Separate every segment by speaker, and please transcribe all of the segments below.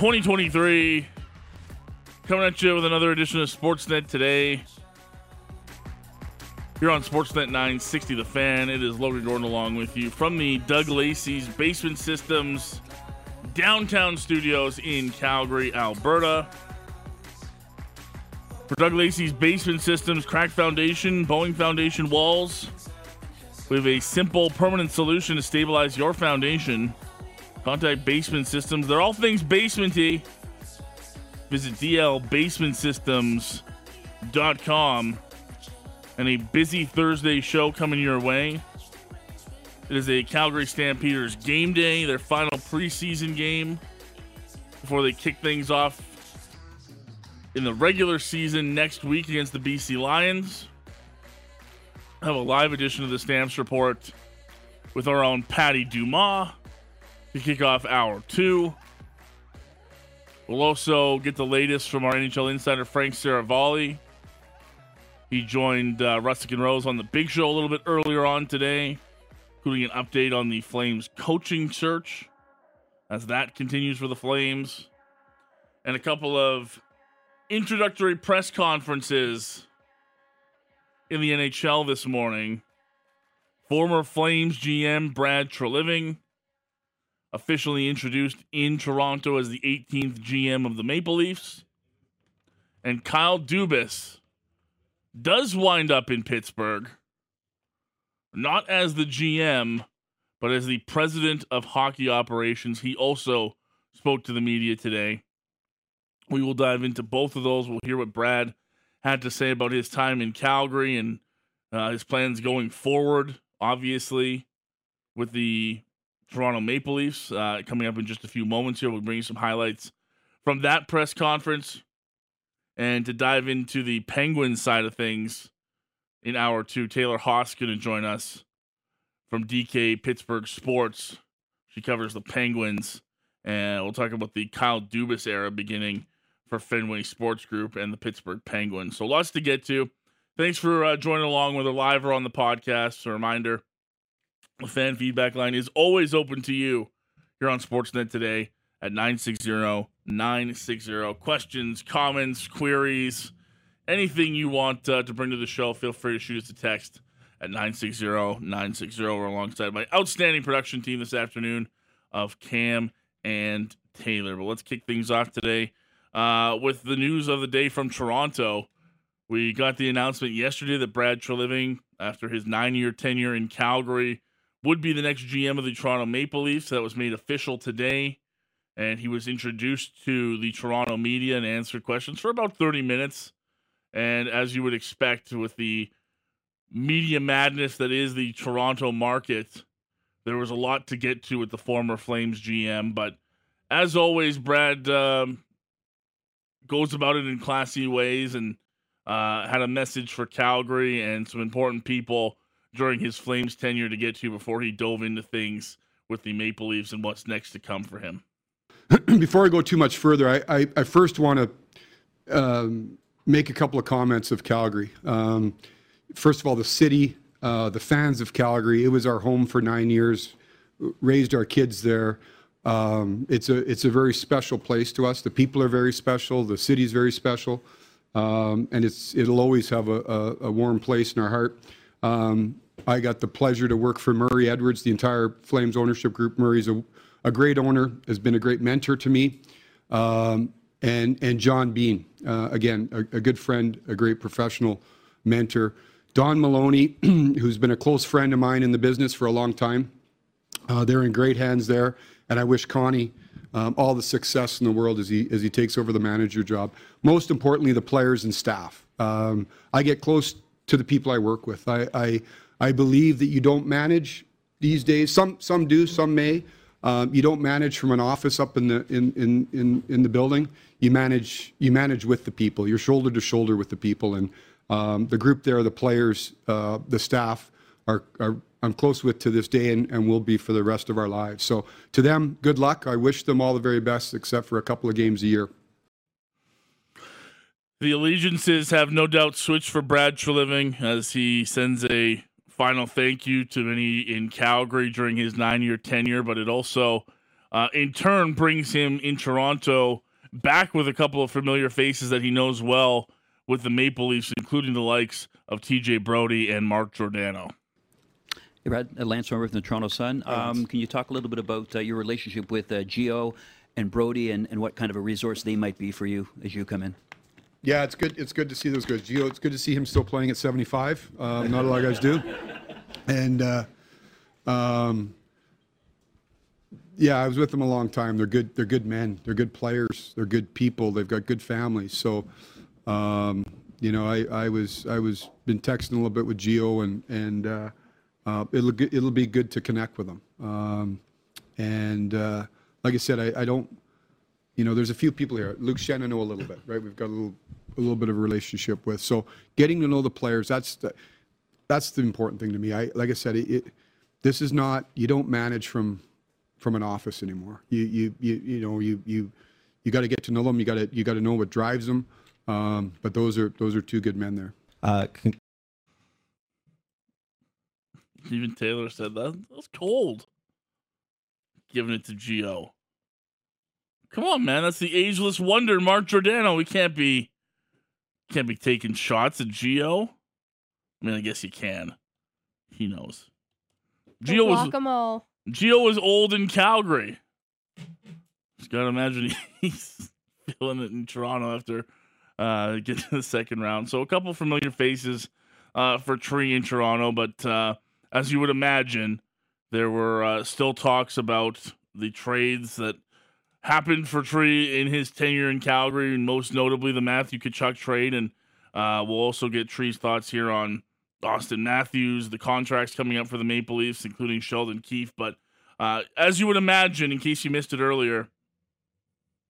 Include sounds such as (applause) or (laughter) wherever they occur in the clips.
Speaker 1: 2023. Coming at you with another edition of Sportsnet today. Here on Sportsnet 960 The Fan, it is Logan Gordon along with you from the Doug Lacey's Basement Systems downtown studios in Calgary, Alberta. For Doug Lacey's Basement Systems, crack foundation, bowing foundation walls, we have a simple, permanent solution to stabilize your foundation. Contact Basement Systems. They're all things basementy. Visit dlbasementsystems.com. And a busy Thursday show coming your way. It is a Calgary Stampeders game day, their final preseason game before they kick things off in the regular season next week against the BC Lions. Have a live edition of the Stamps Report with our own Patty Dumas to kick off hour two. We'll also get the latest from our NHL insider Frank Seravalli. He joined uh, Rusic and Rose on the Big Show a little bit earlier on today, including an update on the Flames coaching search as that continues for the Flames, and a couple of introductory press conferences in the NHL this morning. Former Flames GM Brad Treliving officially introduced in Toronto as the 18th GM of the Maple Leafs. And Kyle Dubas does wind up in Pittsburgh, not as the GM, but as the president of hockey operations. He also spoke to the media today. We will dive into both of those. We'll hear what Brad had to say about his time in Calgary and uh, his plans going forward, obviously, with the Toronto Maple Leafs. Uh, coming up in just a few moments here, we'll bring you some highlights from that press conference. And to dive into the Penguins side of things in hour two, Taylor Haas going to join us from DK Pittsburgh Sports. She covers the Penguins. And we'll talk about the Kyle Dubas era beginning for Fenway Sports Group and the Pittsburgh Penguins. So lots to get to. Thanks for uh, joining along whether live or on the podcast. A reminder, the fan feedback line is always open to you here on Sportsnet today at 960-960. Questions, comments, queries, anything you want uh, to bring to the show, feel free to shoot us a text at 960-960. We're alongside my outstanding production team this afternoon of Cam and Taylor. But let's kick things off today uh, with the news of the day from Toronto. We got the announcement yesterday that Brad Treliving, after his nine year tenure in Calgary, would be the next GM of the Toronto Maple Leafs. That was made official today. And he was introduced to the Toronto media and answered questions for about 30 minutes. And as you would expect with the media madness that is the Toronto market, there was a lot to get to with the former Flames GM. But as always, Brad um, goes about it in classy ways and uh, had a message for Calgary and some important people during his Flames tenure to get to before he dove into things with the Maple Leafs and what's next to come for him. (clears throat)
Speaker 2: Before I go too much further, I, I, I first want to um, make a couple of comments of Calgary. Um, first of all, the city, uh, the fans of Calgary. It was our home for nine years. Raised our kids there. Um, it's a it's a very special place to us. The people are very special. The city's very special, um, and it's it'll always have a, a, a warm place in our heart. Um, I got the pleasure to work for Murray Edwards, the entire Flames ownership group. Murray's a, a great owner, has been a great mentor to me, um, and and John Bean, uh, again a, a good friend, a great professional mentor. Don Maloney, (clears throat) who's been a close friend of mine in the business for a long time. Uh, they're in great hands there, and I wish Connie um, all the success in the world as he as he takes over the manager job. Most importantly, the players and staff. Um, I get close to the people I work with. I, I I believe that you don't manage these days. Some some do, some may. Um, you don't manage from an office up in the in, in, in, in the building. You manage you manage with the people. You're shoulder to shoulder with the people, and um, the group there, the players, uh, the staff are, are I'm close with to this day, and, and will be for the rest of our lives. So to them, good luck. I wish them all the very best, except for a couple of games a year.
Speaker 1: The allegiances have no doubt switched for Brad Treliving as he sends a final thank you to many in Calgary during his nine year tenure, but it also, uh, in turn, brings him in Toronto back with a couple of familiar faces that he knows well with the Maple Leafs, including the likes of TJ Brodie and Mark Giordano.
Speaker 3: Hey, Brad, uh, Lance Hornby from the Toronto Sun. Um, can you talk a little bit about uh, your relationship with uh, Gio and Brodie and, and what kind of a resource they might be for you as you come in?
Speaker 2: Yeah, it's good. It's good to see those guys. Gio, it's good to see him still playing at 75. Um, not a lot of guys do. And uh, um, yeah, I was with them a long time. They're good. They're good men. They're good players. They're good people. They've got good families. So, um, you know, I, I was I was been texting a little bit with Gio, and and uh, uh, it'll it'll be good to connect with them. Um, and uh, like I said, I, I don't you know, there's a few people here. Luke Schenn, I know a little bit, right? We've got a little, a little bit of a relationship with. So getting to know the players, that's the, that's the important thing to me. I, like I said, it, it this is not, you don't manage from, from an office anymore. You, you, you, you know, you, you, you got to get to know them. You got to, you got to know what drives them. Um, but those are, those are two good men there. Uh, con-
Speaker 1: Even Taylor said that. That's cold. Giving it to Gio. Come on, man. That's the ageless wonder, Mark Giordano. We can't be can't be taking shots at Gio. I mean, I guess you can. He knows.
Speaker 4: Gio was
Speaker 1: Gio was old in Calgary. Just gotta imagine (laughs) he's feeling it in Toronto after uh, getting to the second round. So a couple familiar faces uh, for Tree in Toronto, but uh, as you would imagine, there were uh, still talks about the trades that happened for Tree in his tenure in Calgary, and most notably the Matthew Tkachuk trade. And uh, we'll also get Tree's thoughts here on Auston Matthews, the contracts coming up for the Maple Leafs, including Sheldon Keefe. But uh, as you would imagine, in case you missed it earlier,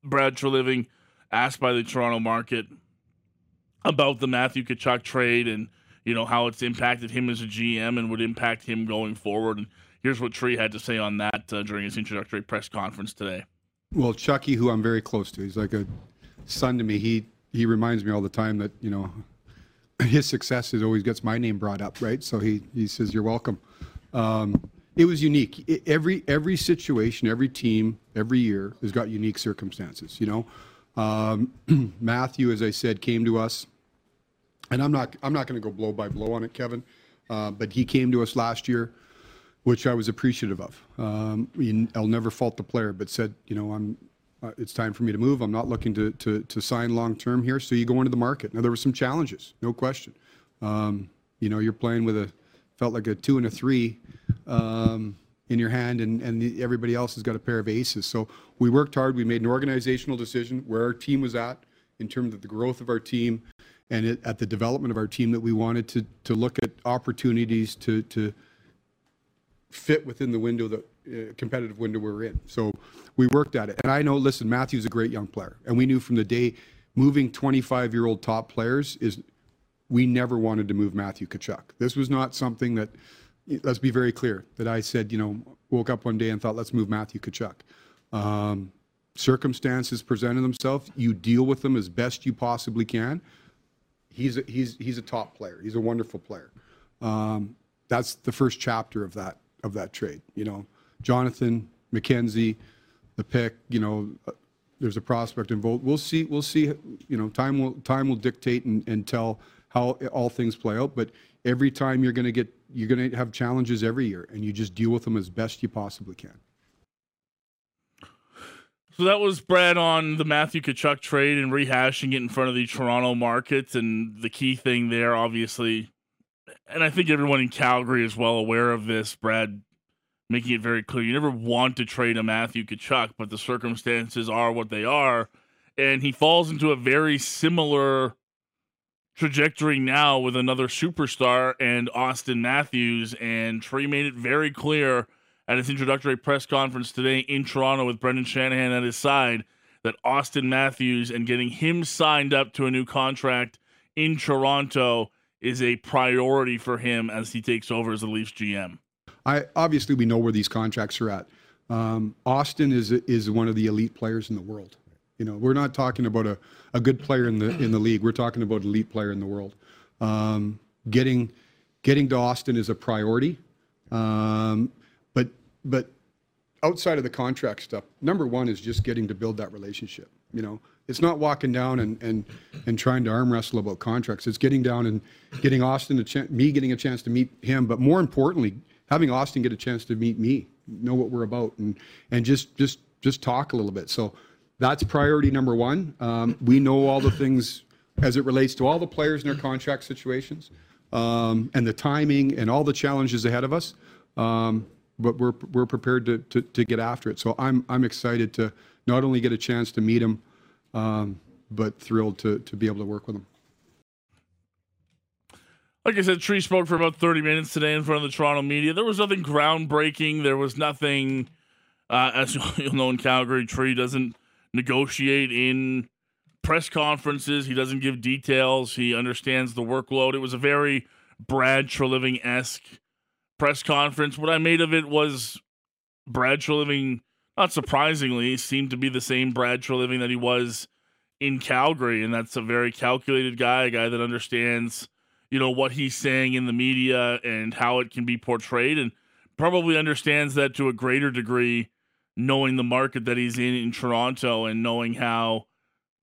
Speaker 1: Brad Treliving asked by the Toronto market about the Matthew Tkachuk trade and you know how it's impacted him as a GM and would impact him going forward. And here's what Tree had to say on that uh, during his introductory press conference today.
Speaker 2: Well, Chucky, who I'm very close to, he's like a son to me. He he reminds me all the time that you know his success is always gets my name brought up, right? So he he says you're welcome. Um, it was unique. It, every every situation, every team, every year has got unique circumstances. You know, um, (clears throat) Matthew, as I said, came to us, and I'm not I'm not going to go blow by blow on it, Kevin, uh, but he came to us last year which I was appreciative of. Um, I'll never fault the player, but said, you know, I'm. Uh, it's time for me to move. I'm not looking to to, to sign long term here. So you go into the market. Now there were some challenges, no question. Um, you know, you're playing with a felt like a two and a three um, in your hand, and and the, everybody else has got a pair of aces. So we worked hard. We made an organizational decision where our team was at in terms of the growth of our team, and it, at the development of our team that we wanted to to look at opportunities to to fit within the window that uh, competitive window we are in. So we worked at it. And I know, listen, Matthew's a great young player, and we knew from the day moving 25 year old top players is we never wanted to move Matthew Tkachuk. This was not something that. Let's be very clear that I said, you know, woke up one day and thought, let's move Matthew Tkachuk. Um, circumstances presented themselves. You deal with them as best you possibly can. He's a, he's he's a top player. He's a wonderful player. Um, that's the first chapter of that of that trade. You know, Jonathan MacKenzie, the pick. You know, there's a prospect involved. We'll see. We'll see. You know, time will time will dictate and, and tell how all things play out. But every time you're going to get you're going to have challenges every year, and you just deal with them as best you possibly can.
Speaker 1: So that was Brad on the Matthew Tkachuk trade and rehashing it in front of the Toronto market. And the key thing there, obviously, and I think everyone in Calgary is well aware of this. Brad making it very clear you never want to trade a Matthew Tkachuk, but the circumstances are what they are. And he falls into a very similar trajectory now with another superstar and Auston Matthews. And Tree made it very clear at his introductory press conference today in Toronto with Brendan Shanahan at his side that Auston Matthews and getting him signed up to a new contract in Toronto is a priority for him as he takes over as the Leafs GM.
Speaker 2: I obviously we know where these contracts are at. Um, Auston is is one of the elite players in the world. You know, we're not talking about a, a good player in the in the league. We're talking about elite player in the world. Um, getting getting to Auston is a priority. Um, but but outside of the contract stuff, number one is just getting to build that relationship. You know, it's not walking down and and and trying to arm wrestle about contracts. It's getting down and getting Auston a chance, me getting a chance to meet him, but more importantly, having Auston get a chance to meet me, know what we're about, and and just just just talk a little bit. So that's priority number one. Um, we know all the things as it relates to all the players in their contract situations um, and the timing and all the challenges ahead of us. Um, but we're we're prepared to, to, to get after it. So I'm I'm excited to not only get a chance to meet him, um, but thrilled to to be able to work with them.
Speaker 1: Like I said, Tree spoke for about 30 minutes today in front of the Toronto media. There was nothing groundbreaking. There was nothing, uh, as (laughs) you'll know in Calgary, Tree doesn't negotiate in press conferences. He doesn't give details. He understands the workload. It was a very Brad Treliving esque press conference. What I made of it was Brad Treliving, not surprisingly, seemed to be the same Brad Treliving that he was in Calgary. And that's a very calculated guy, a guy that understands you know what he's saying in the media and how it can be portrayed and probably understands that to a greater degree knowing the market that he's in in Toronto and knowing how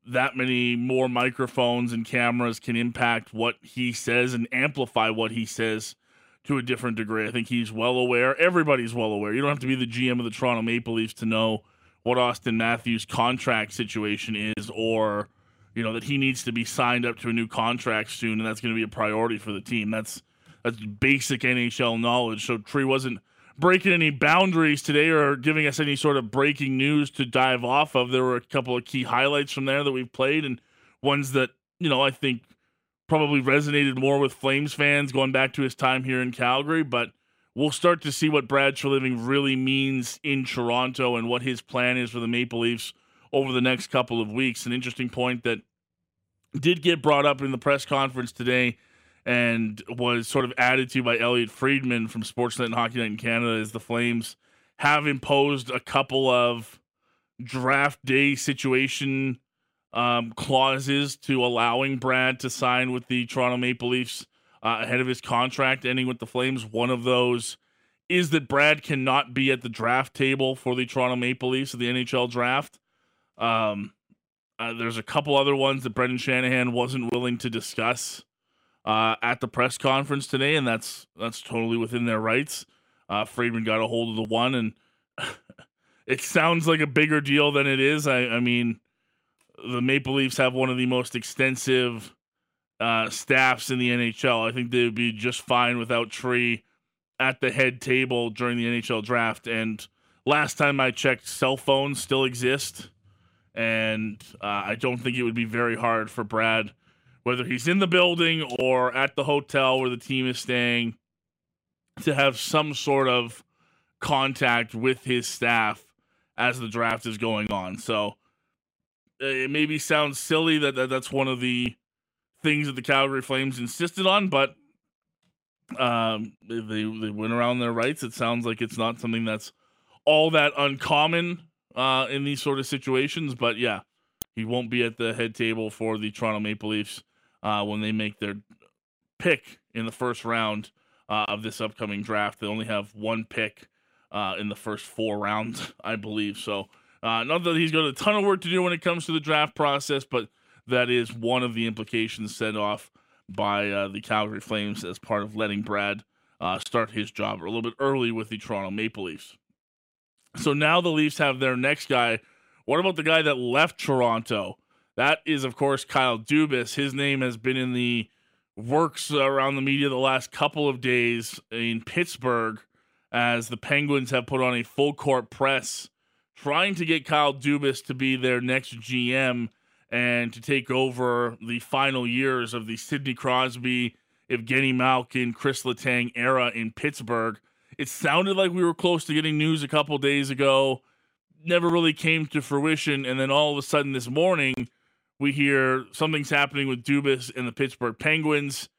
Speaker 1: that many more microphones and cameras can impact what he says and amplify what he says to a different degree. I think he's well aware. Everybody's well aware. You don't have to be the GM of the Toronto Maple Leafs to know what Auston Matthews' contract situation is or you know that he needs to be signed up to a new contract soon, and that's going to be a priority for the team. That's that's basic NHL knowledge. So Tree wasn't breaking any boundaries today or giving us any sort of breaking news to dive off of. There were a couple of key highlights from there that we've played, and ones that you know I think probably resonated more with Flames fans going back to his time here in Calgary, but. We'll start to see what Brad Treliving really means in Toronto and what his plan is for the Maple Leafs over the next couple of weeks. An interesting point that did get brought up in the press conference today and was sort of added to by Elliotte Friedman from Sportsnet and Hockey Night in Canada is the Flames have imposed a couple of draft day situation um, clauses to allowing Brad to sign with the Toronto Maple Leafs uh, ahead of his contract ending with the Flames. One of those is that Brad cannot be at the draft table for the Toronto Maple Leafs of the NHL draft. Um, uh, there's a couple other ones that Brendan Shanahan wasn't willing to discuss uh, at the press conference today, and that's that's totally within their rights. Uh, Friedman got a hold of the one, and (laughs) it sounds like a bigger deal than it is. I, I mean, the Maple Leafs have one of the most extensive uh, staffs in the NHL. I think they would be just fine without Tree at the head table during the NHL draft. And last time I checked, cell phones still exist and uh, I don't think it would be very hard for Brad, whether he's in the building or at the hotel where the team is staying, to have some sort of contact with his staff as the draft is going on. So it maybe sounds silly that, that that's one of the things that the Calgary Flames insisted on, but um, they they went around their rights. It sounds like it's not something that's all that uncommon uh, in these sort of situations. But yeah, he won't be at the head table for the Toronto Maple Leafs uh, when they make their pick in the first round uh, of this upcoming draft. They only have one pick uh, in the first four rounds, I believe. So, uh, not that he's got a ton of work to do when it comes to the draft process, but that is one of the implications set off by uh, the Calgary Flames as part of letting Brad start his job a little bit early with the Toronto Maple Leafs. So now the Leafs have their next guy. What about the guy that left Toronto? That is, of course, Kyle Dubas. His name has been in the works around the media the last couple of days in Pittsburgh as the Penguins have put on a full court press trying to get Kyle Dubas to be their next GM and to take over the final years of the Sidney Crosby, Evgeny Malkin, Chris Letang era in Pittsburgh. It sounded like we were close to getting news a couple days ago, never really came to fruition. And then all of a sudden this morning, we hear something's happening with Dubas and the Pittsburgh Penguins.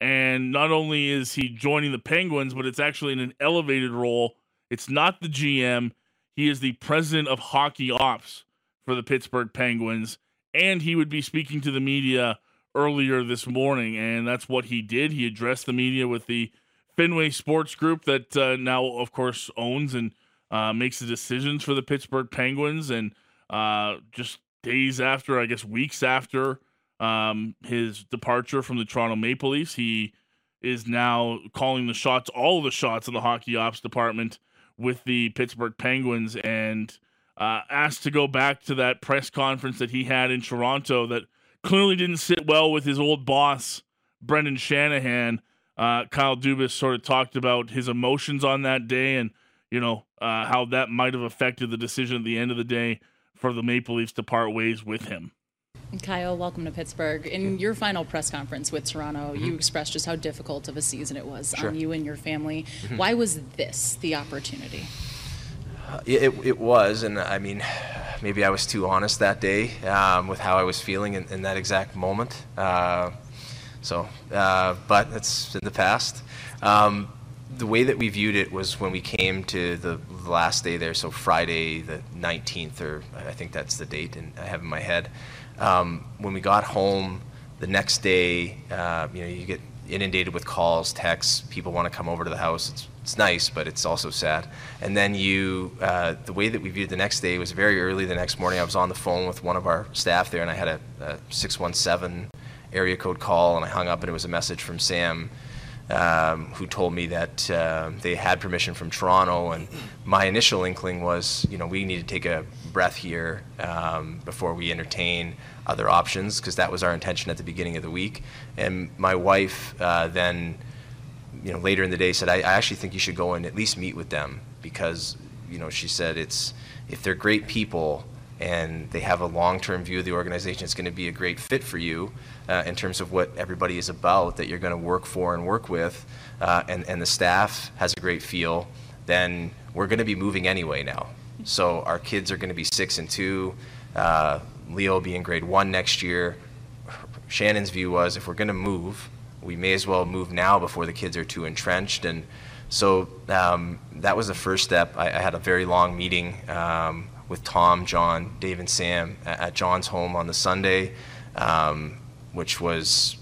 Speaker 1: And not only is he joining the Penguins, but it's actually in an elevated role. It's not the GM, he is the president of hockey ops for the Pittsburgh Penguins. And he would be speaking to the media earlier this morning. And that's what he did. He addressed the media with the Fenway Sports Group that uh, now, of course, owns and uh, makes the decisions for the Pittsburgh Penguins. And uh, just days after, I guess weeks after um, his departure from the Toronto Maple Leafs. He is now calling the shots, all the shots in the hockey ops department with the Pittsburgh Penguins, and uh, asked to go back to that press conference that he had in Toronto that clearly didn't sit well with his old boss, Brendan Shanahan. Uh, Kyle Dubas sort of talked about his emotions on that day and you know uh, how that might have affected the decision at the end of the day for the Maple Leafs to part ways with him.
Speaker 5: Kyle, welcome to Pittsburgh. In your final press conference with Toronto, mm-hmm. you expressed just how difficult of a season it was sure. on you and your family. Mm-hmm. Why was this the opportunity?
Speaker 6: Uh, it, it was, and I mean, maybe I was too honest that day um, with how I was feeling in, in that exact moment. Uh, so, uh, but it's in the past. Um, the way that we viewed it was when we came to the last day there, so Friday the 19th, or I think that's the date, and I have in my head. Um, when we got home the next day, uh, you know, you get inundated with calls, texts. People want to come over to the house. It's, it's nice, but it's also sad. And then you, uh, the way that we viewed the next day was very early the next morning. I was on the phone with one of our staff there, and I had a, a 617 area code call, and I hung up, and it was a message from Sam um, who told me that uh, they had permission from Toronto, and my initial inkling was, you know, we need to take a breath here um, before we entertain other options, because that was our intention at the beginning of the week. And my wife uh, then, you know, later in the day said, I, I actually think you should go and at least meet with them, because, you know, she said it's if they're great people and they have a long-term view of the organization, it's going to be a great fit for you uh, in terms of what everybody is about that you're going to work for and work with, uh, and, and the staff has a great feel, then we're going to be moving anyway now. So our kids are going to be six and two. Uh, Leo will be in grade one next year. Shannon's view was if we're going to move, we may as well move now before the kids are too entrenched. And so um, that was the first step. I, I, had a very long meeting um, with Tom, John, Dave, and Sam at John's home on the Sunday, um, which was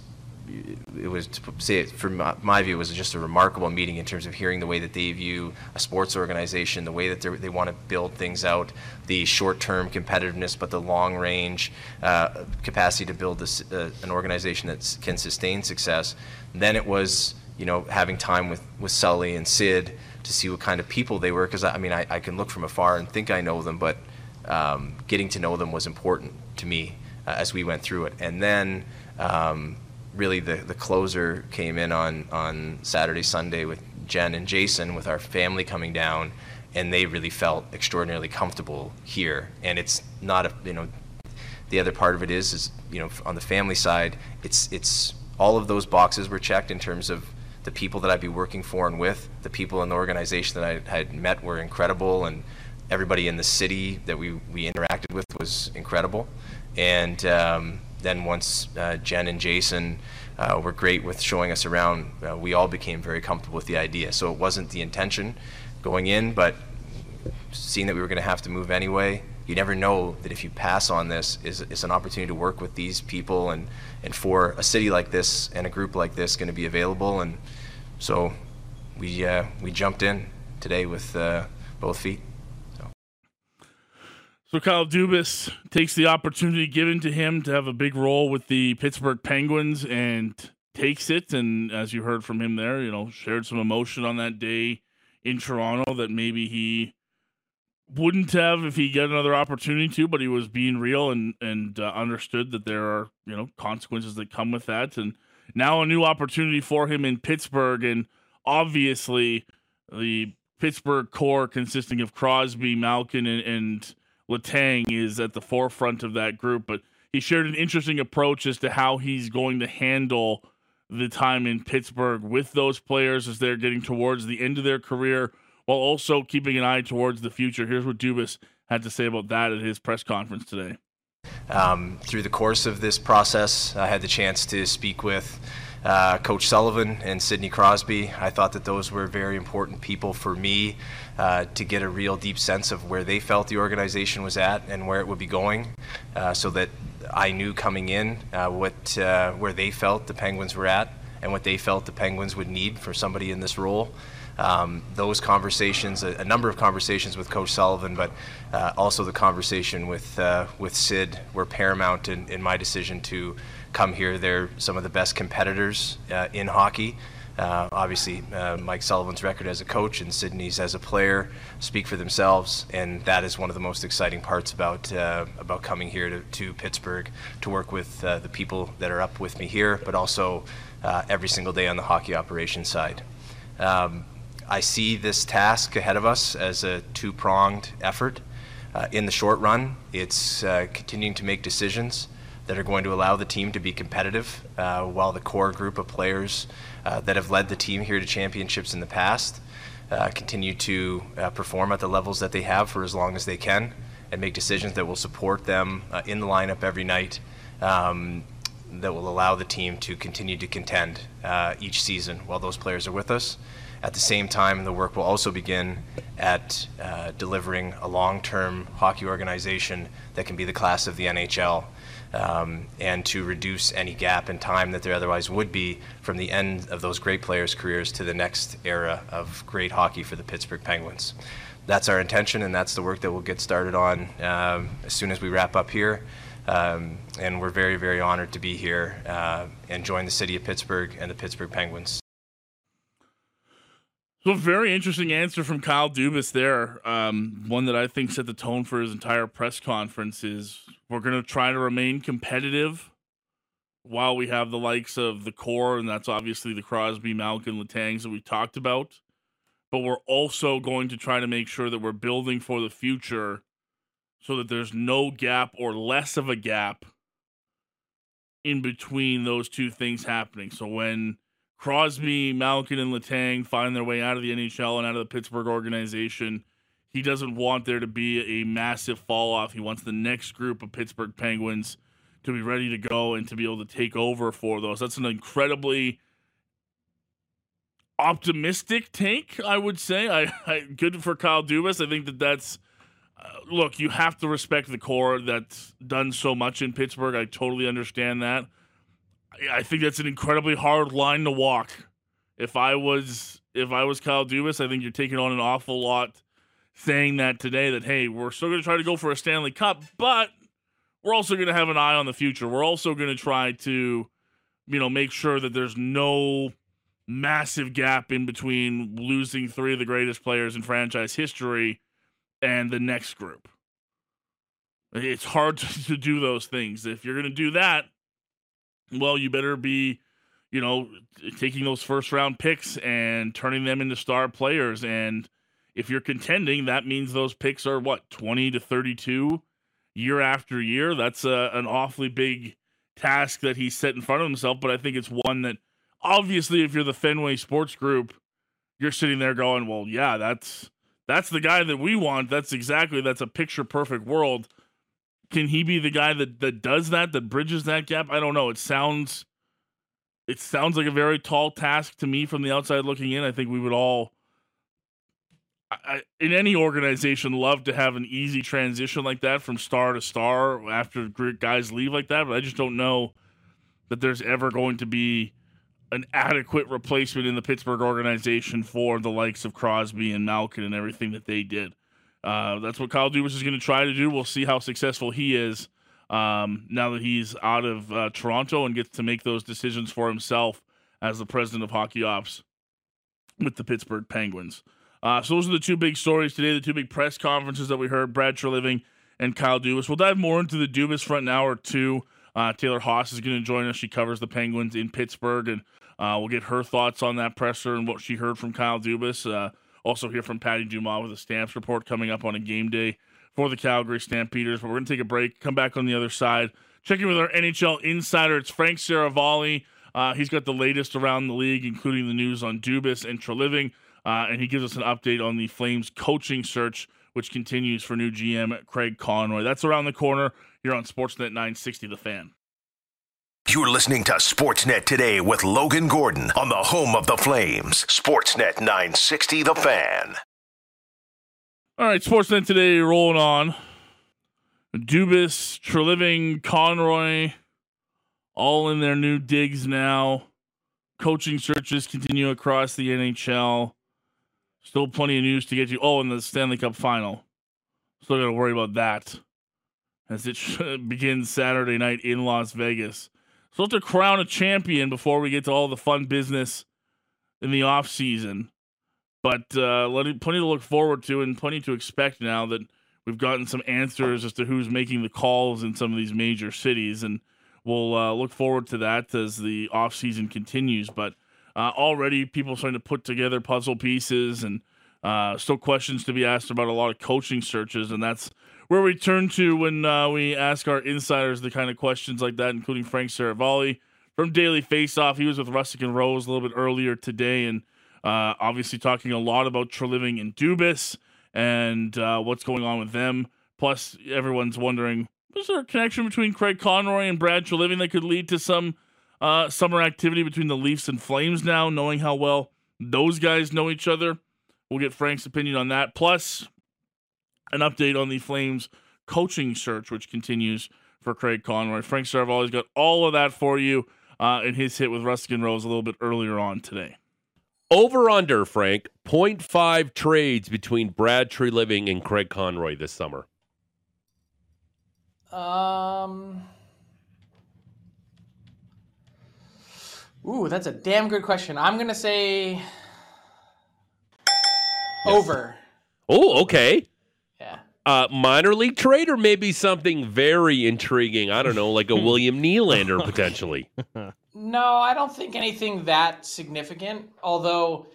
Speaker 6: it was to say it from my view was just a remarkable meeting in terms of hearing the way that they view a sports organization, the way that they want to build things out, the short-term competitiveness, but the long-range uh, capacity to build this, uh, an organization that can sustain success. And then it was you know having time with with Sully and Sid to see what kind of people they were because I, I, mean I, I, can look from afar and think I know them, but um, getting to know them was important to me uh, as we went through it. And then um, really the, the closer came in on, on Saturday, Sunday with Jen and Jason with our family coming down, and they really felt extraordinarily comfortable here. And it's not a you know the other part of it is is you know on the family side, it's it's all of those boxes were checked in terms of the people that I'd be working for and with, the people in the organization that I had met were incredible, and everybody in the city that we, we interacted with was incredible. And um, then once uh, Jen and Jason uh, were great with showing us around, uh, we all became very comfortable with the idea. So it wasn't the intention going in, but seeing that we were going to have to move anyway, you never know that if you pass on this, is, is an opportunity to work with these people and, and for a city like this and a group like this going to be available. And so we uh, we jumped in today with uh, both feet. So.
Speaker 1: Kyle Dubas takes the opportunity given to him to have a big role with the Pittsburgh Penguins and takes it. And as you heard from him there, you know, shared some emotion on that day in Toronto that maybe he wouldn't have if he got another opportunity to, but he was being real and and uh, understood that there are you know consequences that come with that and now a new opportunity for him in Pittsburgh, and obviously the Pittsburgh core consisting of Crosby, Malkin, and, and Letang is at the forefront of that group. But he shared an interesting approach as to how he's going to handle the time in Pittsburgh with those players as they're getting towards the end of their career while also keeping an eye towards the future. Here's what Dubas had to say about that at his press conference today.
Speaker 6: Um, through the course of this process, I had the chance to speak with uh, Coach Sullivan and Sidney Crosby. I thought that those were very important people for me uh, to get a real deep sense of where they felt the organization was at and where it would be going, uh, so that I knew coming in uh, what uh, where they felt the Penguins were at and what they felt the Penguins would need for somebody in this role. Um, those conversations, a, a, number of conversations with Coach Sullivan, but uh, also the conversation with with Sid were paramount in, in my decision to come here. They're some of the best competitors uh, in hockey. Uh, obviously, uh, Mike Sullivan's record as a coach and Sidney's as a player speak for themselves, and that is one of the most exciting parts about uh, about coming here to, to Pittsburgh to work with uh, the people that are up with me here, but also uh, every single day on the hockey operations side. Um, I see this task ahead of us as a two-pronged effort. Uh, in the short run, it's continuing to make decisions that are going to allow the team to be competitive uh, while the core group of players uh, that have led the team here to championships in the past uh, continue to uh, perform at the levels that they have for as long as they can and make decisions that will support them uh, in the lineup every night um, that will allow the team to continue to contend uh, each season while those players are with us. At the same time, the work will also begin at delivering a long-term hockey organization that can be the class of the NHL um, and to reduce any gap in time that there otherwise would be from the end of those great players' careers to the next era of great hockey for the Pittsburgh Penguins. That's our intention, and that's the work that we'll get started on um, as soon as we wrap up here. Um, and we're very, very honored to be here uh, and join the city of Pittsburgh and the Pittsburgh Penguins.
Speaker 1: So, very interesting answer from Kyle Dubas there. Um, one that I think set the tone for his entire press conference is we're going to try to remain competitive while we have the likes of the core, and that's obviously the Crosby, Malkin, Letangs that we talked about. But we're also going to try to make sure that we're building for the future so that there's no gap or less of a gap in between those two things happening. So when Crosby, Malkin, and Letang find their way out of the NHL and out of the Pittsburgh organization. He doesn't want there to be a massive fall off. He wants the next group of Pittsburgh Penguins to be ready to go and to be able to take over for those. That's an incredibly optimistic take, I would say. I, I good for Kyle Dubas. I think that that's uh, look. You have to respect the core that's done so much in Pittsburgh. I totally understand that. I think that's an incredibly hard line to walk. If I was if I was Kyle Dubas, I think you're taking on an awful lot saying that today that hey, we're still going to try to go for a Stanley Cup, but we're also going to have an eye on the future. We're also going to try to you know, make sure that there's no massive gap in between losing three of the greatest players in franchise history and the next group. It's hard (laughs) to, do those things. If you're going to do that, well, you better be, you know, taking those first round picks and turning them into star players. And if you're contending, that means those picks are what, 20 to 32 year after year? That's a, an awfully big task that he's set in front of himself. But I think it's one that obviously, if you're the Fenway Sports Group, you're sitting there going, well, yeah, that's. That's the guy that we want. That's exactly that's a picture perfect world can he be the guy that that does that that bridges that gap? I don't know. It sounds it sounds like a very tall task to me from the outside looking in. I think we would all I, in any organization love to have an easy transition like that from star to star after guys leave like that but i just don't know that there's ever going to be an adequate replacement in the pittsburgh organization for the likes of crosby and malkin and everything that they did uh, that's what Kyle Dubas is going to try to do. We'll see how successful he is um, now that he's out of uh, Toronto and gets to make those decisions for himself as the president of hockey ops with the Pittsburgh Penguins. Uh, so those are the two big stories today, the two big press conferences that we heard, Brad Treliving and Kyle Dubas. We'll dive more into the Dubas front in hour two. Uh, Taylor Haase is going to join us. She covers the Penguins in Pittsburgh, and uh, we'll get her thoughts on that presser and what she heard from Kyle Dubas. Also, hear from Patty Dumas with a Stamps report coming up on a game day for the Calgary Stampeders. But we're going to take a break, come back on the other side, checking with our NHL insider. It's Frank Seravalli. Uh, he's got the latest around the league, including the news on Dubas and Treliving, uh, and he gives us an update on the Flames coaching search, which continues for new GM Craig Conroy. That's around the corner here on Sportsnet 960 The Fan.
Speaker 7: You're listening to Sportsnet today with Logan Gordon on the home of the Flames. Sportsnet 960 The Fan.
Speaker 1: All right, Sportsnet today rolling on. Dubas, Treliving, Conroy, all in their new digs now. Coaching searches continue across the NHL. Still plenty of news to get you. Oh, and the Stanley Cup final. Still got to worry about that as it (laughs) begins Saturday night in Las Vegas. So to crown a champion before we get to all the fun business in the off season. But uh, plenty to look forward to and plenty to expect now that we've gotten some answers as to who's making the calls in some of these major cities, and we'll uh, look forward to that as the off season continues. But uh, already, people starting to put together puzzle pieces, and uh, still questions to be asked about a lot of coaching searches, and that's where we turn to when uh, we ask our insiders the kind of questions like that, including Frank Seravalli from Daily Faceoff. He was with Rusic and Rose a little bit earlier today, and uh, obviously talking a lot about Treliving and Dubas and uh, what's going on with them. Plus, everyone's wondering is there a connection between Craig Conroy and Brad Treliving that could lead to some uh, summer activity between the Leafs and Flames now, knowing how well those guys know each other? We'll get Frank's opinion on that. Plus, an update on the Flames coaching search, which continues for Craig Conroy. Frank Seravalli's got all of that for you uh, in his hit with Ruskin Rose a little bit earlier on today.
Speaker 8: Over under, Frank, 0.5 trades between Brad Treliving and Craig Conroy this summer.
Speaker 9: Um. Ooh, that's a damn good question. I'm gonna say yes. over.
Speaker 8: Oh, okay
Speaker 9: uh,
Speaker 8: minor league trade or maybe something very intriguing. I don't know, like a (laughs) William Nylander potentially.
Speaker 9: No, I don't think anything that significant. Although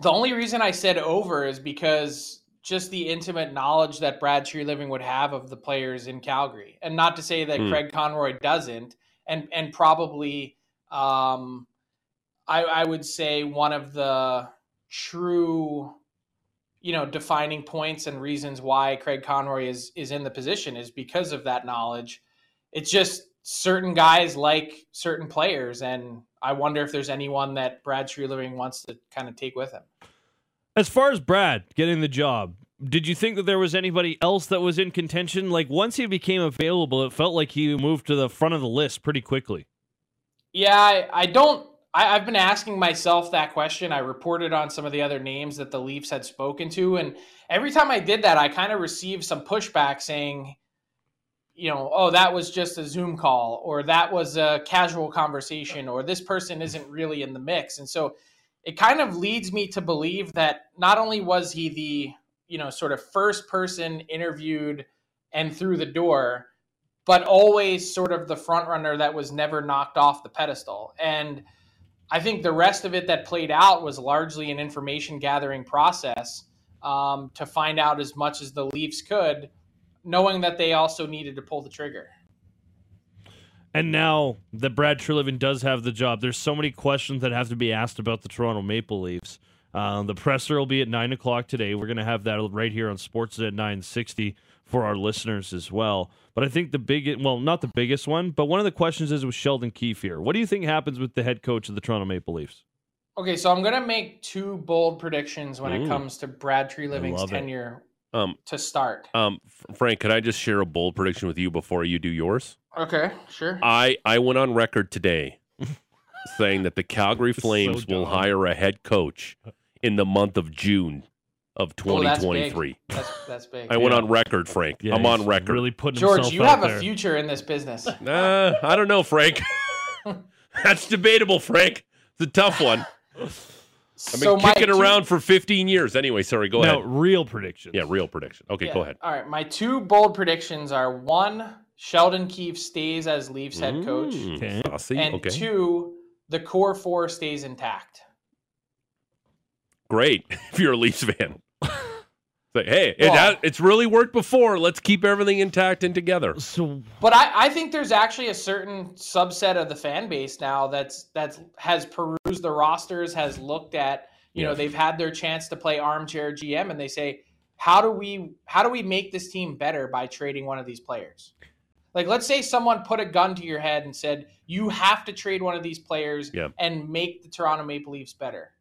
Speaker 9: the only reason I said over is because just the intimate knowledge that Brad Treliving would have of the players in Calgary, and not to say that mm. Craig Conroy doesn't, and and probably, um, I, I would say one of the true you know defining points and reasons why Craig Conroy is is in the position is because of that knowledge. It's just certain guys like certain players, and I wonder if there's anyone that Brad Treliving wants to kind of take with him.
Speaker 10: As far as Brad getting the job, did you think that there was anybody else that was in contention? Like once he became available, it felt like he moved to the front of the list pretty quickly.
Speaker 9: Yeah, I, I don't I, have been asking myself that question. I reported on some of the other names that the Leafs had spoken to, and every time I did that, I kind of received some pushback saying, you know, oh, that was just a Zoom call, or that was a casual conversation, or this person isn't really in the mix. And so it kind of leads me to believe that not only was he the, you know, sort of first person interviewed and through the door, but always sort of the front runner that was never knocked off the pedestal. And I think the rest of it that played out was largely an information gathering process um, to find out as much as the Leafs could, knowing that they also needed to pull the trigger.
Speaker 10: And now that Brad Treliving does have the job, there's so many questions that have to be asked about the Toronto Maple Leafs. Uh, the presser will be at nine o'clock today. We're going to have that right here on Sportsnet nine sixty for our listeners as well. But I think the big, well, not the biggest one, but one of the questions is with Sheldon Keefe here. What do you think happens with the head coach of the Toronto Maple Leafs?
Speaker 9: Okay, so I'm going to make two bold predictions when it comes to Brad Treliving's tenure um, to start.
Speaker 8: Um, Frank, could I just share a bold prediction with you before you do yours?
Speaker 9: Okay, sure.
Speaker 8: I I went on record today (laughs) saying that the Calgary Flames so will hire a head coach in the month of June of 2023.
Speaker 9: Oh, that's, that's, that's, big. (laughs)
Speaker 8: I yeah. went on record, Frank. Yeah, I'm on record.
Speaker 10: Really putting
Speaker 9: George, you have
Speaker 10: there.
Speaker 9: a future in this business. (laughs)
Speaker 8: Uh, I don't know, Frank. (laughs) that's debatable, Frank. It's a tough one. I've been so kicking two... around for 15 years. Anyway, sorry, go ahead.
Speaker 10: no,
Speaker 8: ahead.
Speaker 10: real prediction.
Speaker 8: Yeah, real prediction. Okay,
Speaker 9: yeah.
Speaker 8: go ahead.
Speaker 9: All right, my two bold predictions are one, Sheldon Keefe stays as Leafs head coach.
Speaker 8: Mm, okay.
Speaker 9: And
Speaker 8: okay.
Speaker 9: two, the core four stays intact.
Speaker 8: great if you're a Leafs fan. Like, hey, it has, it's really worked before. Let's keep everything intact and together.
Speaker 10: So,
Speaker 9: but I, I think there's actually a certain subset of the fan base now that's that's has perused the rosters, has looked at you yeah. know they've had their chance to play armchair GM, and they say, how do we how do we make this team better by trading one of these players? Like, let's say someone put a gun to your head and said, you have to trade one of these players
Speaker 8: yeah.
Speaker 9: and make the Toronto Maple Leafs better.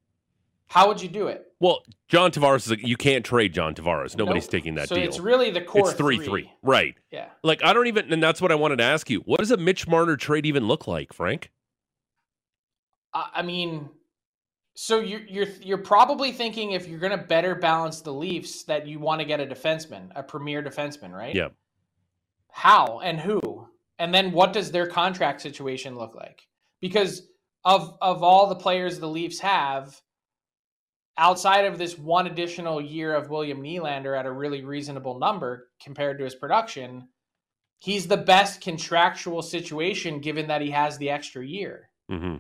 Speaker 9: How would you do it?
Speaker 8: Well, John Tavares is a, you can't trade John Tavares. Nobody's nope. taking that
Speaker 9: so
Speaker 8: deal.
Speaker 9: it's really the core.
Speaker 8: It's three,
Speaker 9: three
Speaker 8: three right?
Speaker 9: Yeah.
Speaker 8: Like I don't even, and that's what I wanted to ask you. What does a Mitch Marner trade even look like, Frank?
Speaker 9: I mean, so you're you're you're probably thinking if you're going to better balance the Leafs that you want to get a defenseman, a premier defenseman, right?
Speaker 8: Yeah.
Speaker 9: How and who, and then what does their contract situation look like? Because of of all the players the Leafs have outside of this one additional year of William Nylander at a really reasonable number compared to his production, he's the best contractual situation given that he has the extra year.
Speaker 8: Mm-hmm.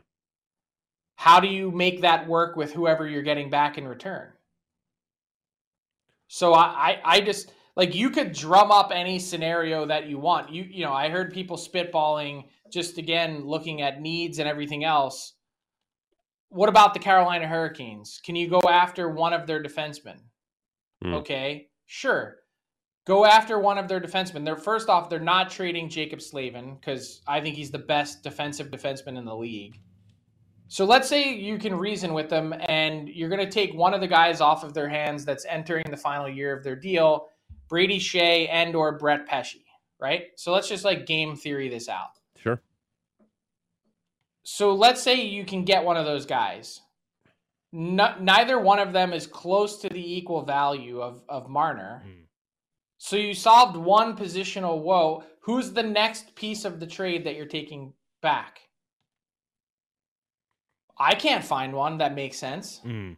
Speaker 9: How do you make that work with whoever you're getting back in return? So I, I, I just like you could drum up any scenario that you want. You, you know, I heard people spitballing just again looking at needs and everything else what about the Carolina Hurricanes? Can you go after one of their defensemen? Mm. Okay, sure. Go after one of their defensemen. They're first off, they're not trading Jaccob Slavin because I think he's the best defensive defenseman in the league. So let's say you can reason with them and you're going to take one of the guys off of their hands that's entering the final year of their deal, Brady Skjei and or Brett Pesce, right? So let's just like game theory this out. So let's say you can get one of those guys. No, neither one of them is close to the equal value of, of Marner. Mm. So you solved one positional woe. Who's the next piece of the trade that you're taking back? I can't find one that makes sense.
Speaker 10: Mm.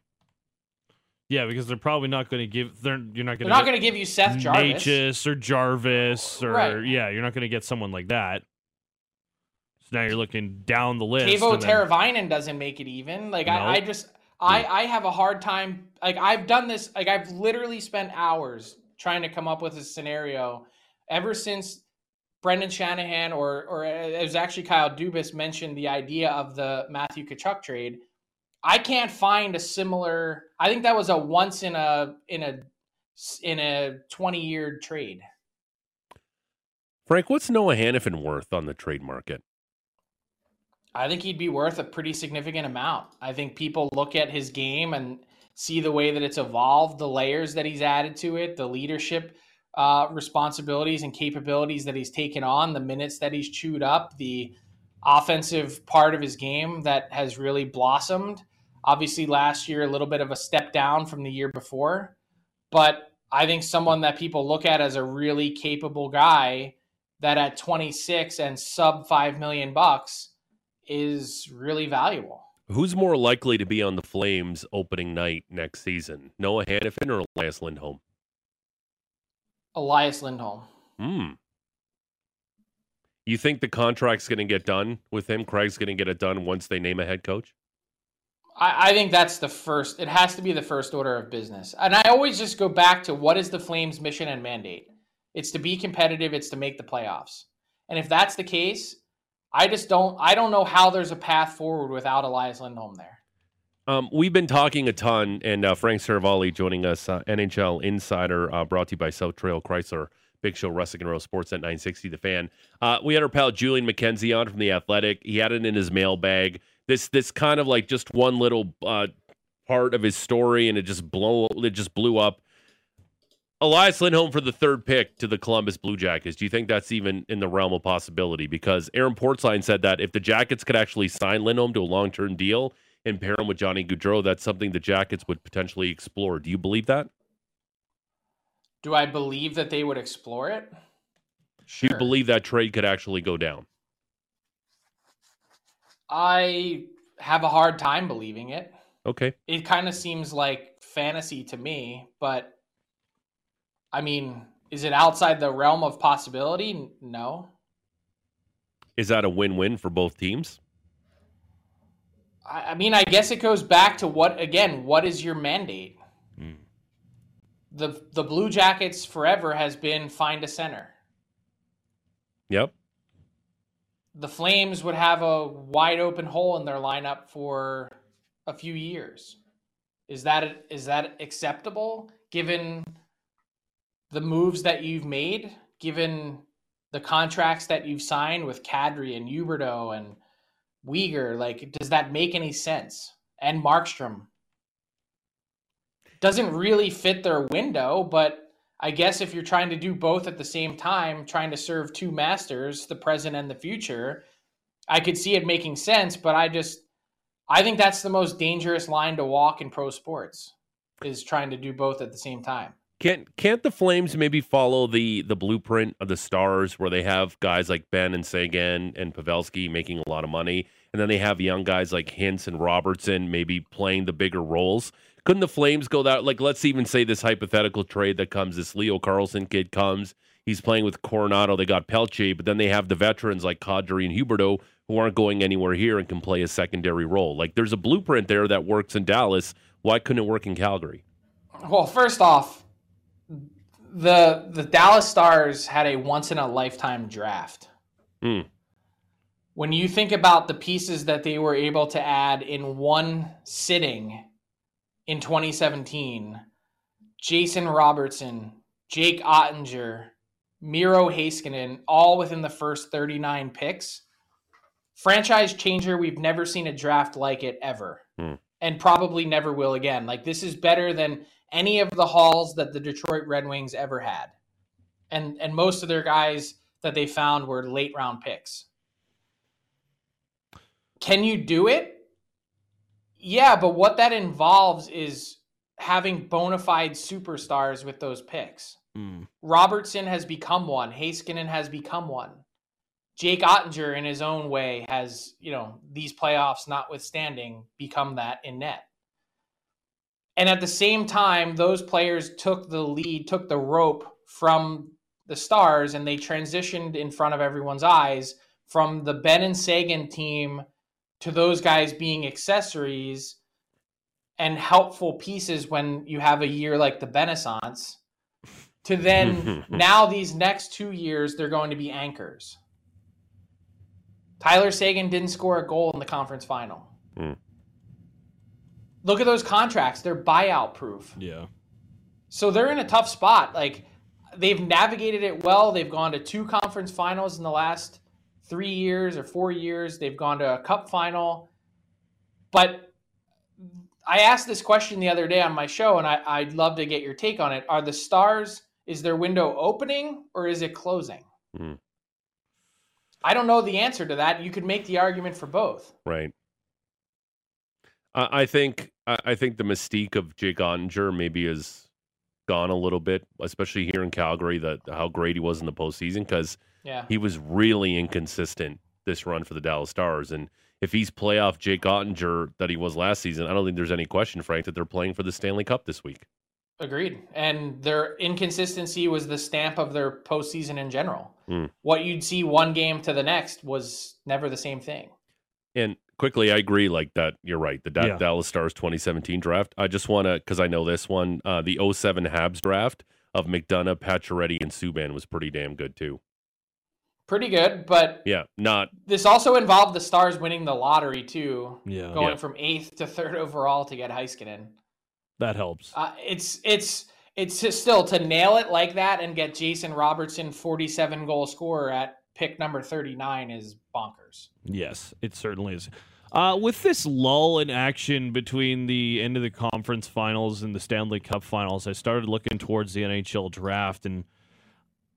Speaker 10: Yeah, because they're probably not going to give. They're you're not going.
Speaker 9: They're not going to give you Seth Jarvis,
Speaker 10: or Jarvis, or right. yeah, you're not going to get someone like that. So now you're looking down the list.
Speaker 9: Teuvo Teravainen doesn't make it even. Like I, I just I I have a hard time. Like I've done this. Like I've literally spent hours trying to come up with a scenario ever since Brendan Shanahan or or uh, it was actually Kyle Dubas mentioned the idea of the Matthew Tkachuk trade. I can't find a similar. I think that was a once in a in a in a twenty year trade.
Speaker 8: Frank, what's Noah Hanifin worth on the trade market?
Speaker 9: I think he'd be worth a pretty significant amount. I think people look at his game and see the way that it's evolved, the layers that he's added to it, the leadership uh, responsibilities and capabilities that he's taken on, the minutes that he's chewed up, the offensive part of his game that has really blossomed. Obviously, last year, a little bit of a step down from the year before. But I think someone that people look at as a really capable guy that at 26 and sub 5 million bucks is really valuable.
Speaker 8: Who's more likely to be on the Flames opening night next season, Noah Hanifin or Elias Lindholm?
Speaker 9: Elias Lindholm.
Speaker 8: Hmm. You think the contract's going to get done with him? Craig's going to get it done once they name a head coach?
Speaker 9: I, I think that's the first. It has to be the first order of business. And I always just go back to what is the Flames' mission and mandate? It's to be competitive. It's to make the playoffs. And if that's the case, I just don't I don't know how there's a path forward without Elias Lindholm there.
Speaker 8: Um, we've been talking a ton, and uh, Frank Seravalli joining us, uh, NHL Insider, uh, brought to you by South Trail Chrysler, Big Show Wrestling and Row Sports at 960 The Fan. Uh, we had our pal Julian McKenzie on from The Athletic. He had it in his mailbag. This this kind of like just one little uh, part of his story, and it just blow it just blew up. Elias Lindholm for the third pick to the Columbus Blue Jackets. Do you think that's even in the realm of possibility? Because Aaron Portzline said that if the Jackets could actually sign Lindholm to a long term deal and pair him with Johnny Gaudreau, that's something the Jackets would potentially explore. Do you believe that?
Speaker 9: Do I believe that they would explore it? Sure.
Speaker 8: Do you believe that trade could actually go down?
Speaker 9: I have a hard time believing it.
Speaker 8: Okay.
Speaker 9: It kind of seems like fantasy to me, but I mean, is it outside the realm of possibility? No.
Speaker 8: Is that a win-win for both teams?
Speaker 9: I mean, I guess it goes back to what again? What is your mandate? Mm. The the Blue Jackets forever has been find a center.
Speaker 8: Yep.
Speaker 9: The Flames would have a wide open hole in their lineup for a few years. Is that is that acceptable given the moves that you've made, given the contracts that you've signed with Kadri and Huberdeau and Weegar? Like, does that make any sense? And Markstrom doesn't really fit their window, but I guess if you're trying to do both at the same time, trying to serve two masters, the present and the future, I could see it making sense, but I just I think that's the most dangerous line to walk in pro sports is trying to do both at the same time.
Speaker 8: Can't can't the Flames maybe follow the the blueprint of the Stars where they have guys like Benn and Seguin and Pavelski making a lot of money, and then they have young guys like Hintz and Robertson maybe playing the bigger roles? Couldn't the Flames go that like let's even say this hypothetical trade that comes, this Leo Carlsson kid comes, he's playing with Coronato, they got Pelletier, but then they have the veterans like Kadri and Huberdeau who aren't going anywhere here and can play a secondary role. Like there's a blueprint there that works in Dallas. Why couldn't it work in Calgary?
Speaker 9: Well, first off, the the Dallas Stars had a once in a lifetime draft.
Speaker 8: Mm.
Speaker 9: When you think about the pieces that they were able to add in one sitting in 2017, Jason Robertson, Jake Oettinger, Miro Heiskanen, all within the first 39 picks franchise changer. We've never seen a draft like it ever,
Speaker 8: hmm.
Speaker 9: and probably never will again. Like this is better than any of the hauls that the Detroit Red Wings ever had, and and most of their guys that they found were late round picks. Can you do it? Yeah, but what that involves is having bona fide superstars with those picks.
Speaker 8: Mm.
Speaker 9: Robertson has become one. Heiskanen has become one. Jake Oettinger, in his own way, has, you know, these playoffs notwithstanding, become that in net. And at the same time, those players took the lead, took the rope from the Stars, and they transitioned in front of everyone's eyes from the Benn and Seguin team to those guys being accessories and helpful pieces when you have a year like the Renaissance. To then, (laughs) now these next two years, they're going to be anchors. Tyler Seguin didn't score a goal in the conference final.
Speaker 8: Mm.
Speaker 9: Look at those contracts; they're buyout proof.
Speaker 10: Yeah.
Speaker 9: So they're in a tough spot. Like they've navigated it well. They've gone to two conference finals in the last three years or four years. They've gone to a cup final. But I asked this question the other day on my show, and I, would love to get your take on it. Are the Stars, is their window opening or is it closing?
Speaker 8: Mm.
Speaker 9: I don't know the answer to that. You could make the argument for both.
Speaker 8: Right. I, I think I, think the mystique of Jake Oettinger maybe is gone a little bit, especially here in Calgary. That how great he was in the postseason because
Speaker 9: yeah.
Speaker 8: he was really inconsistent this run for the Dallas Stars. And if he's playoff Jake Oettinger that he was last season, I don't think there's any question, Frank, that they're playing for the Stanley Cup this week.
Speaker 9: Agreed. And their inconsistency was the stamp of their postseason in general.
Speaker 8: Mm.
Speaker 9: What you'd see one game to the next was never the same thing.
Speaker 8: And quickly, I agree. Like that, you're right. The da-
Speaker 10: Yeah.
Speaker 8: Dallas Stars 2017 draft. I just want to, because I know this one, uh, the 07 Habs draft of McDonagh, Pacioretty, and Subban was pretty damn good too.
Speaker 9: Pretty good, but
Speaker 8: Yeah, not
Speaker 9: this also involved the Stars winning the lottery too,
Speaker 10: Yeah.
Speaker 9: going
Speaker 8: Yeah.
Speaker 9: from eighth to third overall to get Heiskanen.
Speaker 10: That helps.
Speaker 9: Uh, it's it's it's still to nail it like that and get Jason Robertson 47 goal scorer at pick number 39 is bonkers.
Speaker 10: Yes, it certainly is. Uh, with this lull in action between the end of the conference finals and the Stanley Cup finals, I started looking towards the NHL draft and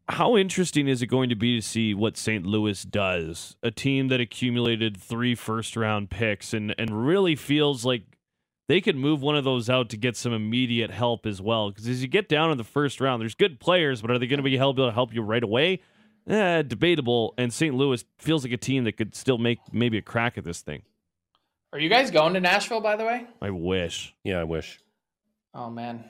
Speaker 10: how interesting is it going to be to see what St. Louis does? A team that accumulated three first round picks and, and really feels like they could move one of those out to get some immediate help as well. Because as you get down in the first round, there's good players, but are they going to be able to help you right away? Eh, debatable. And St. Louis feels like a team that could still make maybe a crack at this thing.
Speaker 9: Are you guys going to Nashville by the way?
Speaker 10: I wish.
Speaker 8: Yeah, I wish.
Speaker 9: Oh man.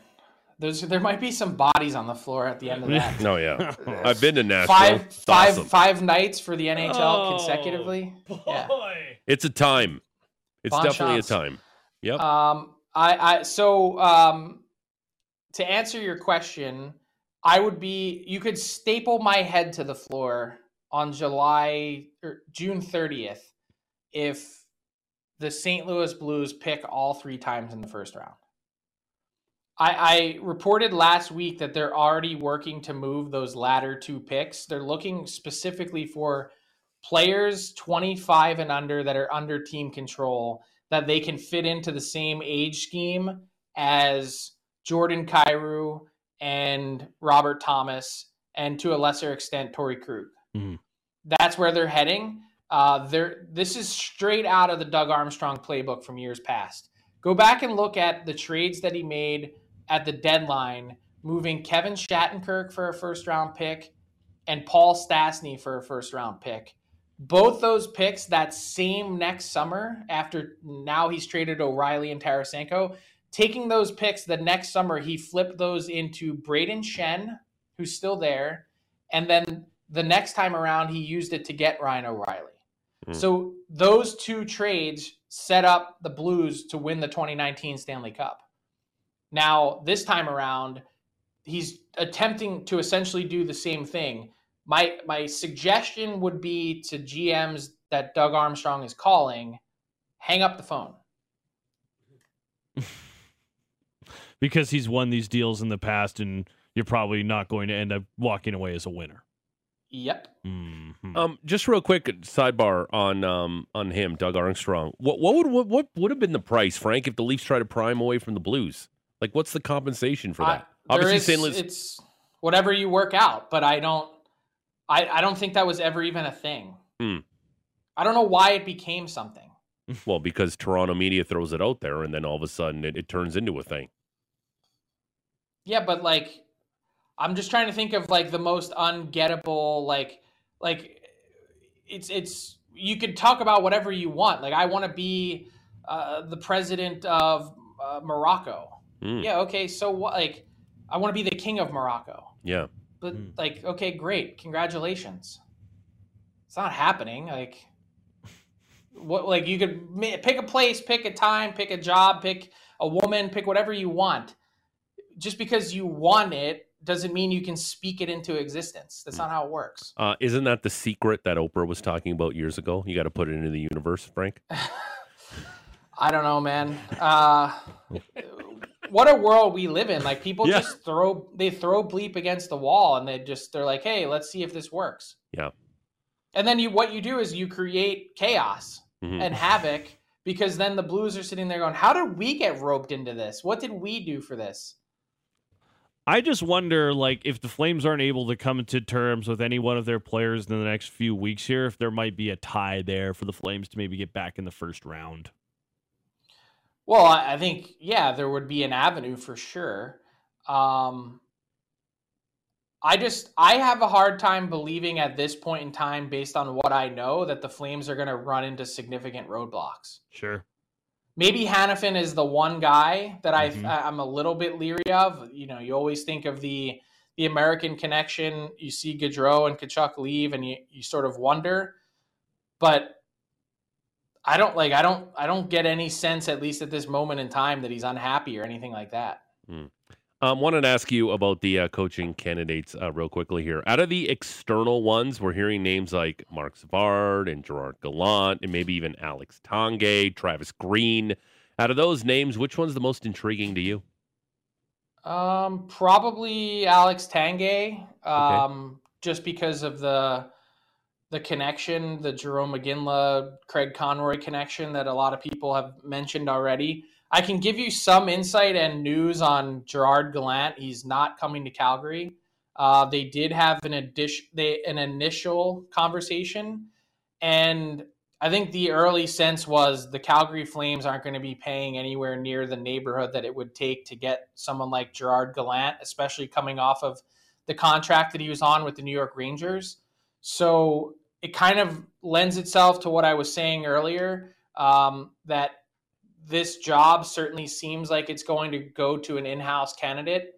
Speaker 9: There's there might be some bodies on the floor at the end of that. (laughs)
Speaker 8: No, yeah. (laughs) I've been to Nashville.
Speaker 9: five
Speaker 8: It's
Speaker 9: five
Speaker 8: awesome.
Speaker 9: five nights for the NHL
Speaker 10: Oh,
Speaker 9: consecutively. Yeah.
Speaker 8: It's a time. It's
Speaker 9: Bon
Speaker 8: definitely
Speaker 9: chance.
Speaker 8: a time. Yep.
Speaker 9: Um, I, I so um, to answer your question, I would be you could staple my head to the floor on July or June 30th if the St. Louis Blues pick all three times in the first round. I, I reported last week that they're already working to move those latter two picks. They're looking specifically for players 25 and under that are under team control that they can fit into the same age scheme as Jordan Kyrou and Robert Thomas, and to a lesser extent, Torrey Krug.
Speaker 10: Mhm.
Speaker 9: That's where they're heading. Uh, they're, this is straight out of the Doug Armstrong playbook from years past. Go back and look at the trades that he made at the deadline, moving Kevin Shattenkirk for a first round pick and Paul Stastny for a first round pick. Both those picks that same next summer, after now he's traded O'Reilly and Tarasenko, taking those picks the next summer, he flipped those into Brayden Schenn, who's still there, and then the next time around he used it to get Ryan O'Reilly.
Speaker 8: Hmm.
Speaker 9: So those two trades set up the Blues to win the 2019 Stanley Cup. Now, this time around, he's attempting to essentially do the same thing. My my suggestion would be to GMs that Doug Armstrong is calling, hang up the phone.
Speaker 10: Because he's won these deals in the past, and you're probably not going to end up walking away as a winner.
Speaker 9: Yep.
Speaker 10: Mhm.
Speaker 8: Um, just real quick sidebar on um on him, Doug Armstrong. What what would what, what would have been the price, Frank, if the Leafs try to pry him away from the Blues? Like, what's the compensation for that?
Speaker 9: I-
Speaker 8: Obviously,
Speaker 9: is-
Speaker 8: St. Louis.
Speaker 9: it's whatever you work out, but I don't. I I don't think that was ever even a thing.
Speaker 8: Hmm.
Speaker 9: I don't know why it became something.
Speaker 8: Well, because Toronto media throws it out there, and then all of a sudden it, it turns into a thing.
Speaker 9: Yeah, but like, I'm just trying to think of like the most ungettable, like, like it's it's you could talk about whatever you want. Like, I want to be uh, the president of uh, Morocco.
Speaker 8: Mm,
Speaker 9: Yeah, okay, so what? Like, I want to be the king of Morocco.
Speaker 8: yeah.
Speaker 9: But
Speaker 10: Hmm.
Speaker 9: like, okay, great, congratulations. It's not happening. Like, what? Like, you could ma- pick a place, pick a time, pick a job, pick a woman, pick whatever you want. Just because you want it doesn't mean you can speak it into existence. That's not how it works.
Speaker 8: Uh, isn't that the secret that Oprah was talking about years ago? You got to put it into the universe, Frank. (laughs)
Speaker 9: I don't know, man. Uh, what a world we live in. Like people
Speaker 8: Yeah.
Speaker 9: just throw they throw bleep against the wall and they just they're like, hey, let's see if this works.
Speaker 8: Yeah.
Speaker 9: And then you what you do is you create chaos
Speaker 8: Mhm.
Speaker 9: and havoc because then the Blues are sitting there going, How did we get roped into this? What did we do for this?
Speaker 10: I just wonder, like, if the Flames aren't able to come to terms with any one of their players in the next few weeks here, if there might be a tie there for the Flames to maybe get back in the first round.
Speaker 9: Well, I think yeah, there would be an avenue for sure. Um, I just I have a hard time believing at this point in time, based on what I know, that the Flames are going to run into significant roadblocks.
Speaker 10: Sure.
Speaker 9: Maybe Hanifin is the one guy that I
Speaker 10: Mhm.
Speaker 9: I- I'm a little bit leery of. You know, you always think of the the American connection. You see Gaudreau and Tkachuk leave, and you you sort of wonder, but. I don't like I don't I don't get any sense at least at this moment in time that he's unhappy or anything like that.
Speaker 8: Um, wanted to ask you about the uh, coaching candidates uh, real quickly here. Out of the external ones, we're hearing names like Marc Savard and Gerard Gallant, and maybe even Alex Tanguay, Travis Green. Out of those names, which one's the most intriguing to you?
Speaker 9: Um, probably Alex Tanguay. Um, just because of the the connection, the Jarome Iginla, Craig Conroy connection that a lot of people have mentioned already. I can give you some insight and news on Gerard Gallant. He's not coming to Calgary. Uh, they did have an addition, they an initial conversation, and I think the early sense was the Calgary Flames aren't going to be paying anywhere near the neighborhood that it would take to get someone like Gerard Gallant, especially coming off of the contract that he was on with the New York Rangers. So it kind of lends itself to what I was saying earlier um, that this job certainly seems like it's going to go to an in house candidate.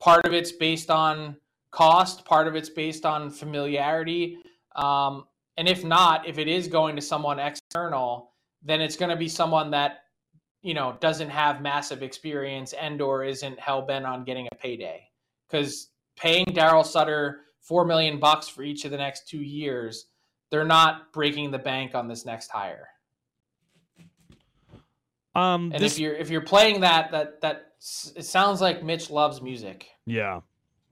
Speaker 9: Part of it's based on cost, part of it's based on familiarity. Um, and if not, if it is going to someone external, then it's going to be someone that you know doesn't have massive experience and or isn't hell bent on getting a payday because paying Daryl Sutter four million bucks for each of the next two years, they're not breaking the bank on this next hire.
Speaker 10: Um,
Speaker 9: and
Speaker 10: this,
Speaker 9: if you're if you're playing that that that it sounds like Mitch loves music.
Speaker 10: yeah,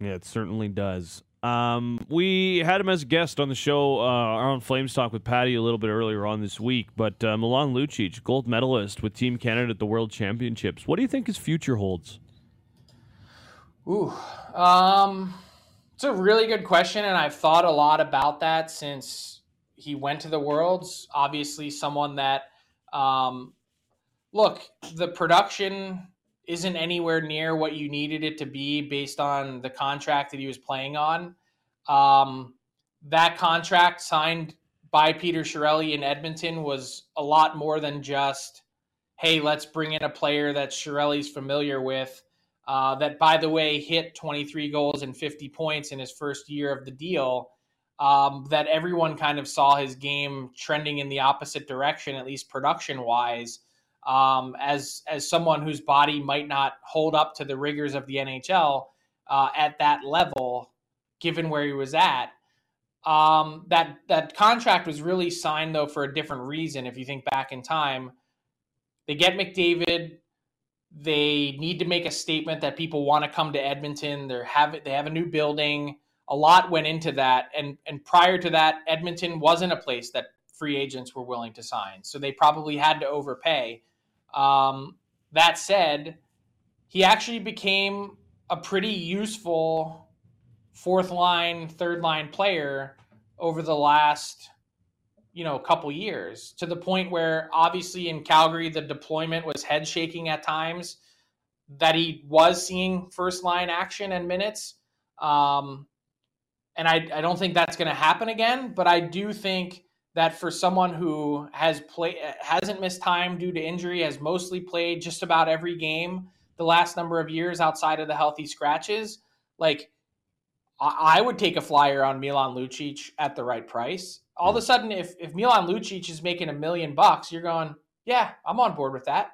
Speaker 10: yeah, it certainly does. Um, we had him as a guest on the show uh, on Flames Talk with Patty a little bit earlier on this week. But uh, Milan Lucic, gold medalist with Team Canada at the World Championships. What do you think his future holds?
Speaker 9: Ooh, um, it's a really good question, and I've thought a lot about that since he went to the Worlds. Obviously, someone that, um, look, the production isn't anywhere near what you needed it to be based on the contract that he was playing on. Um, that contract signed by Peter Chiarelli in Edmonton was a lot more than just, hey, let's bring in a player that Chiarelli's familiar with. Uh, that, by the way, hit 23 goals and 50 points in his first year of the deal. Um, that everyone kind of saw his game trending in the opposite direction, at least production wise um, as as someone whose body might not hold up to the rigors of the NHL uh, at that level, given where he was at. Um, that that contract was really signed though for a different reason. If you think back in time, they get McDavid. They need to make a statement that people want to come to Edmonton. They have they have a new building. A lot went into that, and and prior to that, Edmonton wasn't a place that free agents were willing to sign. So they probably had to overpay. Um, that said, he actually became a pretty useful fourth line, third line player over the last, you know, couple years to the point where obviously in Calgary the deployment was head shaking at times that he was seeing first line action and minutes. Um, and I, I don't think that's going to happen again, but I do think that for someone who has played hasn't missed time due to injury, has mostly played just about every game the last number of years outside of the healthy scratches, like I, I would take a flyer on Milan Lucic at the right price. All of a sudden, if if Milan Lucic is making a million bucks, you're going, yeah, I'm on board with that.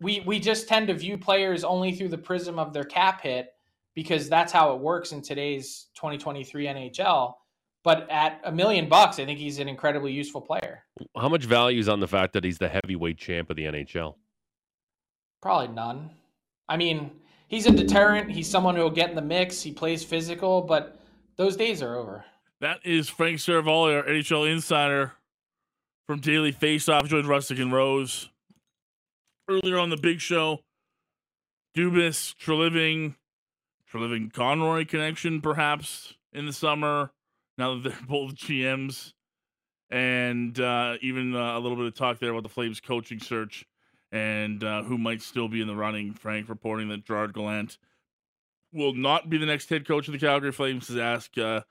Speaker 9: We we just tend to view players only through the prism of their cap hit because that's how it works in today's 2023 NHL. But at a million bucks, I think he's an incredibly useful player.
Speaker 8: How much value is on the fact that he's the heavyweight champ of the NHL?
Speaker 9: Probably none. I mean, he's a deterrent. He's someone who will get in the mix. He plays physical, but those days are over.
Speaker 1: That is Frank Seravalli, our NHL insider from Daily Faceoff. Joined Rusic and Rose earlier on the big show. Dubas, Treliving, Treliving Conroy connection, perhaps in the summer now that they're (laughs) both GMs, and uh, even uh, a little bit of talk there about the Flames coaching search and uh, who might still be in the running. Frank reporting that Gerard Gallant will not be the next head coach of the Calgary Flames. Has asked uh,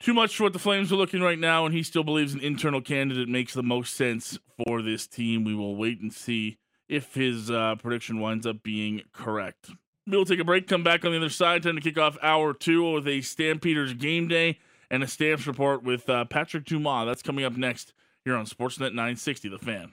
Speaker 1: too much for what the Flames are looking right now, and he still believes an internal candidate makes the most sense for this team. We will wait and see if his uh, prediction winds up being correct. We'll take a break, come back on the other side, time to kick off hour two with a Stampeders game day and a Stamps report with uh, Patrick Dumas. That's coming up next here on Sportsnet 960, The Fan.